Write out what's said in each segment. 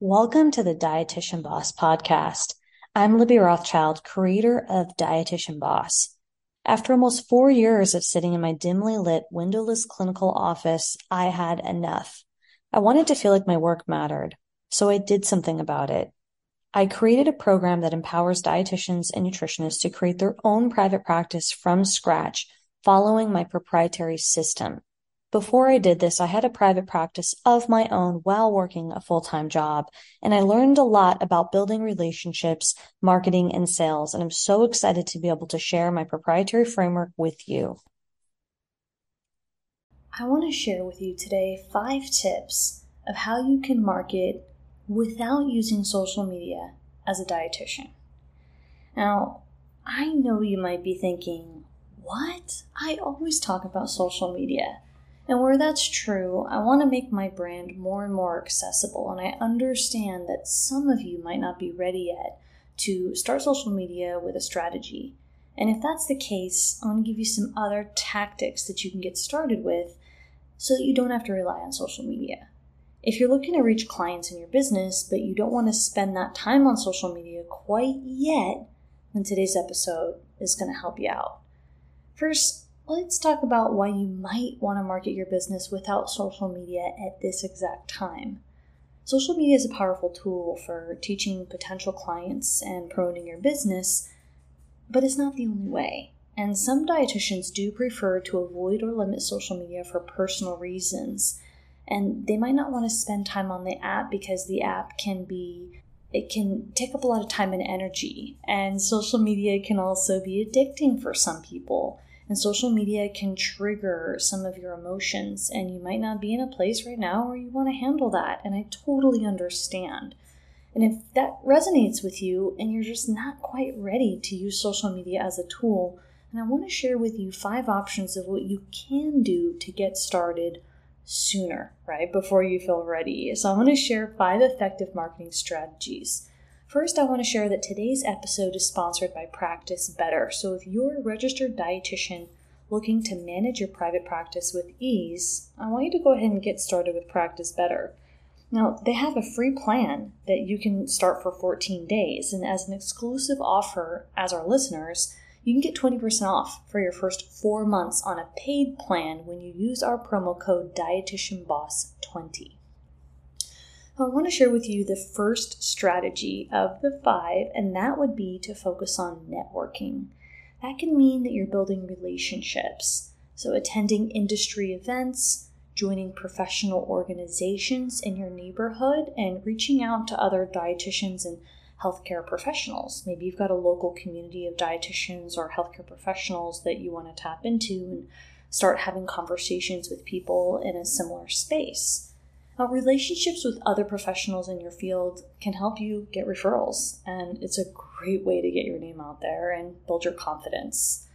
Welcome to the Dietitian Boss podcast. I'm Libby Rothschild, creator of Dietitian Boss. After almost four years of sitting in my dimly lit, windowless clinical office, I had enough. I wanted to feel like my work mattered, so I did something about it. I created a program that empowers dietitians and nutritionists to create their own private practice from scratch, following my proprietary system. Before I did this, I had a private practice of my own while working a full time job, and I learned a lot about building relationships, marketing, and sales. And I'm so excited to be able to share my proprietary framework with you. I want to share with you today five tips of how you can market without using social media as a dietitian. Now, I know you might be thinking, what? I always talk about social media. And where that's true, I want to make my brand more and more accessible. And I understand that some of you might not be ready yet to start social media with a strategy. And if that's the case, I want to give you some other tactics that you can get started with so that you don't have to rely on social media. If you're looking to reach clients in your business, but you don't want to spend that time on social media quite yet, then today's episode is going to help you out. First, let's talk about why you might want to market your business without social media at this exact time. Social media is a powerful tool for teaching potential clients and promoting your business, but it's not the only way. And some dietitians do prefer to avoid or limit social media for personal reasons. And they might not want to spend time on the app because the app can be it can take up a lot of time and energy. And social media can also be addicting for some people. And social media can trigger some of your emotions, and you might not be in a place right now where you want to handle that. And I totally understand. And if that resonates with you and you're just not quite ready to use social media as a tool, then I want to share with you five options of what you can do to get started sooner, right? Before you feel ready. So I'm going to share five effective marketing strategies First, I want to share that today's episode is sponsored by Practice Better. So, if you're a registered dietitian looking to manage your private practice with ease, I want you to go ahead and get started with Practice Better. Now, they have a free plan that you can start for 14 days, and as an exclusive offer as our listeners, you can get 20% off for your first four months on a paid plan when you use our promo code DietitianBoss20. I want to share with you the first strategy of the five, and that would be to focus on networking. That can mean that you're building relationships. So, attending industry events, joining professional organizations in your neighborhood, and reaching out to other dietitians and healthcare professionals. Maybe you've got a local community of dietitians or healthcare professionals that you want to tap into and start having conversations with people in a similar space. Now, relationships with other professionals in your field can help you get referrals, and it's a great way to get your name out there and build your confidence.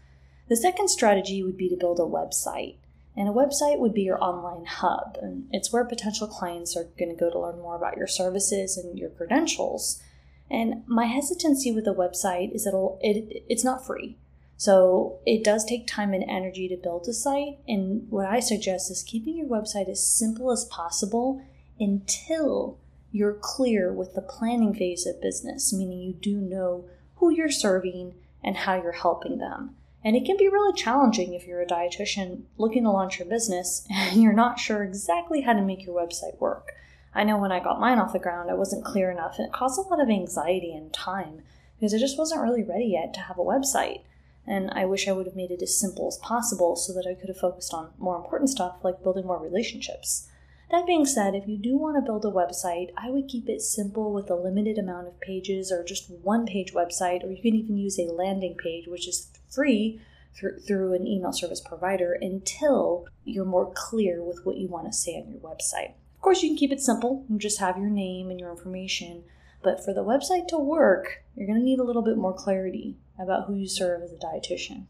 The second strategy would be to build a website. And a website would be your online hub, and it's where potential clients are going to go to learn more about your services and your credentials. And my hesitancy with a website is that it, it's not free. So it does take time and energy to build a site. And what I suggest is keeping your website as simple as possible until you're clear with the planning phase of business, meaning you do know who you're serving and how you're helping them. And it can be really challenging if you're a dietitian looking to launch your business and you're not sure exactly how to make your website work. I know when I got mine off the ground, I wasn't clear enough and it caused a lot of anxiety and time because I just wasn't really ready yet to have a website. And I wish I would have made it as simple as possible so that I could have focused on more important stuff like building more relationships. That being said, if you do want to build a website, I would keep it simple with a limited amount of pages or just one page website, or you can even use a landing page, which is free through, through an email service provider until you're more clear with what you want to say on your website. Of course, you can keep it simple and just have your name and your information, but for the website to work, you're going to need a little bit more clarity about who you serve as a dietitian.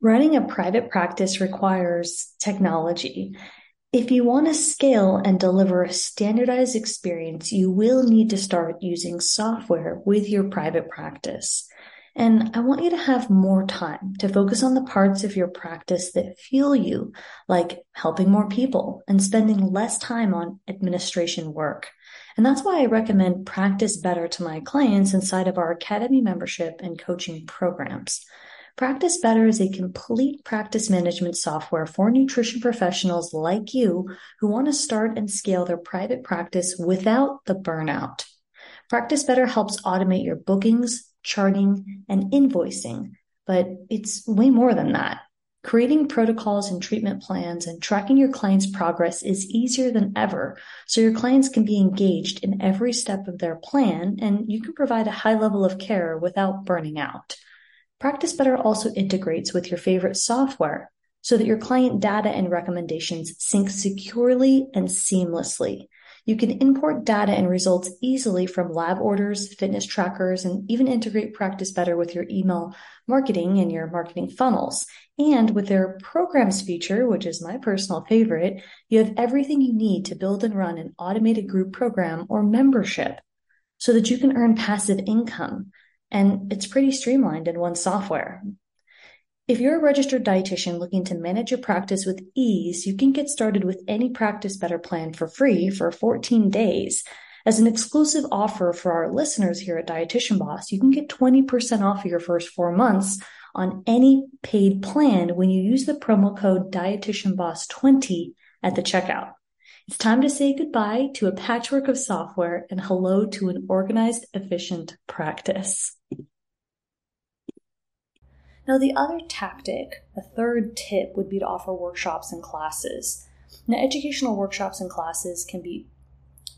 Running a private practice requires technology. If you want to scale and deliver a standardized experience, you will need to start using software with your private practice. And I want you to have more time to focus on the parts of your practice that fuel you, like helping more people and spending less time on administration work. And that's why I recommend Practice Better to my clients inside of our Academy membership and coaching programs. Practice Better is a complete practice management software for nutrition professionals like you who want to start and scale their private practice without the burnout. Practice Better helps automate your bookings, charting, and invoicing, but it's way more than that. Creating protocols and treatment plans and tracking your clients' progress is easier than ever, so your clients can be engaged in every step of their plan and you can provide a high level of care without burning out. Practice Better also integrates with your favorite software so that your client data and recommendations sync securely and seamlessly. You can import data and results easily from lab orders, fitness trackers, and even integrate Practice Better with your email marketing and your marketing funnels. And with their programs feature, which is my personal favorite, you have everything you need to build and run an automated group program or membership so that you can earn passive income. And it's pretty streamlined in one software. If you're a registered dietitian looking to manage your practice with ease, you can get started with any Practice Better plan for free for 14 days. As an exclusive offer for our listeners here at Dietitian Boss, you can get 20% off your first four months on any paid plan when you use the promo code DietitianBoss20 at the checkout. It's time to say goodbye to a patchwork of software and hello to an organized, efficient practice. Now, the other tactic, a third tip, would be to offer workshops and classes. Now, educational workshops and classes can be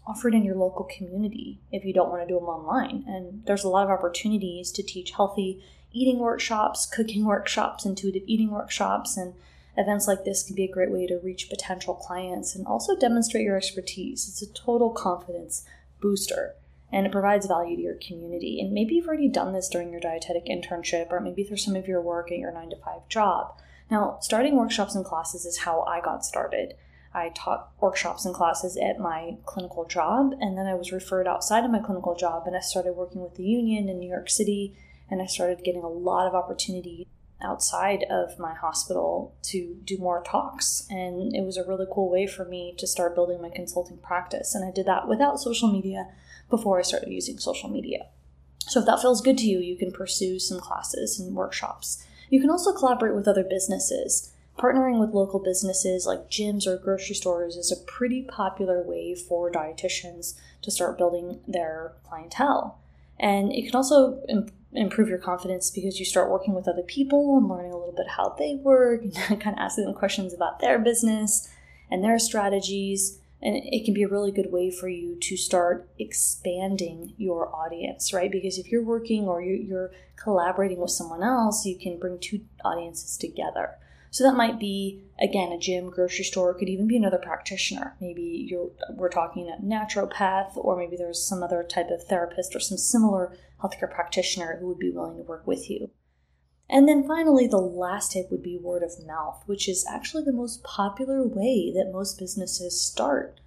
offered in your local community if you don't want to do them online. And there's a lot of opportunities to teach healthy eating workshops, cooking workshops, intuitive eating workshops, and events like this can be a great way to reach potential clients and also demonstrate your expertise. It's a total confidence booster and it provides value to your community. And maybe you've already done this during your dietetic internship, or maybe through some of your work at your nine to five job. Now, starting workshops and classes is how I got started. I taught workshops and classes at my clinical job, and then I was referred outside of my clinical job, and I started working with the union in New York City, and I started getting a lot of opportunity outside of my hospital to do more talks. And it was a really cool way for me to start building my consulting practice. And I did that without social media before I started using social media. So if that feels good to you, you can pursue some classes and workshops. You can also collaborate with other businesses. Partnering with local businesses like gyms or grocery stores is a pretty popular way for dietitians to start building their clientele. And it can also improve your confidence because you start working with other people and learning a little bit how they work and kind of asking them questions about their business and their strategies. And it can be a really good way for you to start expanding your audience right? Because if you're working or you're collaborating with someone else you can bring two audiences together. So that might be again a gym grocery store could even be another practitioner. Maybe you're we're talking a naturopath or maybe there's some other type of therapist or some similar healthcare practitioner who would be willing to work with you and then finally, the last tip would be word of mouth, which is actually the most popular way that most businesses start.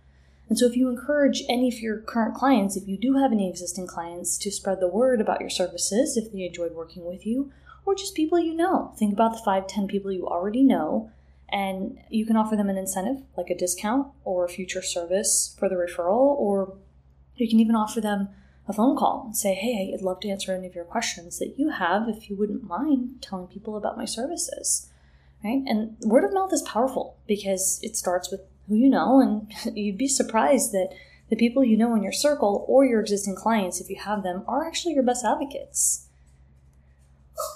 And so, if you encourage any of your current clients, if you do have any existing clients, to spread the word about your services if they enjoyed working with you, or just people you know, think about the five, ten people you already know, and you can offer them an incentive like a discount or a future service for the referral, or you can even offer them a phone call and say, hey, I'd love to answer any of your questions that you have if you wouldn't mind telling people about my services. Right? And word of mouth is powerful because it starts with who you know, and you'd be surprised that the people you know in your circle or your existing clients, if you have them, are actually your best advocates.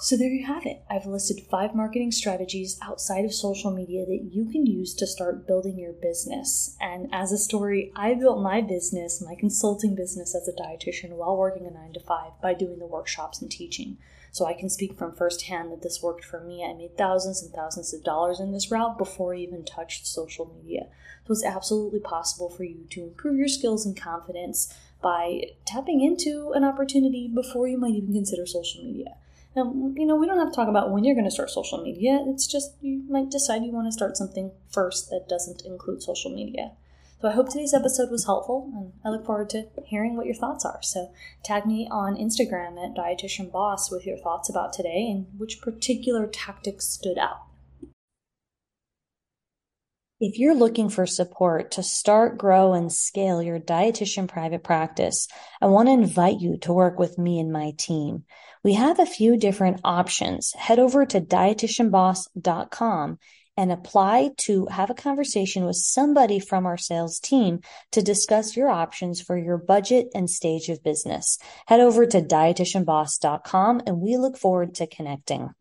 So there you have it. I've listed five marketing strategies outside of social media that you can use to start building your business. And as a story, I built my business, my consulting business as a dietitian while working a nine to five by doing the workshops and teaching. So I can speak from firsthand that this worked for me. I made thousands and thousands of dollars in this route before I even touched social media. So it's absolutely possible for you to improve your skills and confidence by tapping into an opportunity before you might even consider social media. You know, we don't have to talk about when you're going to start social media. It's just you might decide you want to start something first that doesn't include social media. So I hope today's episode was helpful, and I look forward to hearing what your thoughts are. So tag me on Instagram at Dietitian Boss with your thoughts about today and which particular tactics stood out. If you're looking for support to start, grow, and scale your dietitian private practice, I want to invite you to work with me and my team. We have a few different options. Head over to dietitianboss.com and apply to have a conversation with somebody from our sales team to discuss your options for your budget and stage of business. Head over to dietitianboss.com and we look forward to connecting.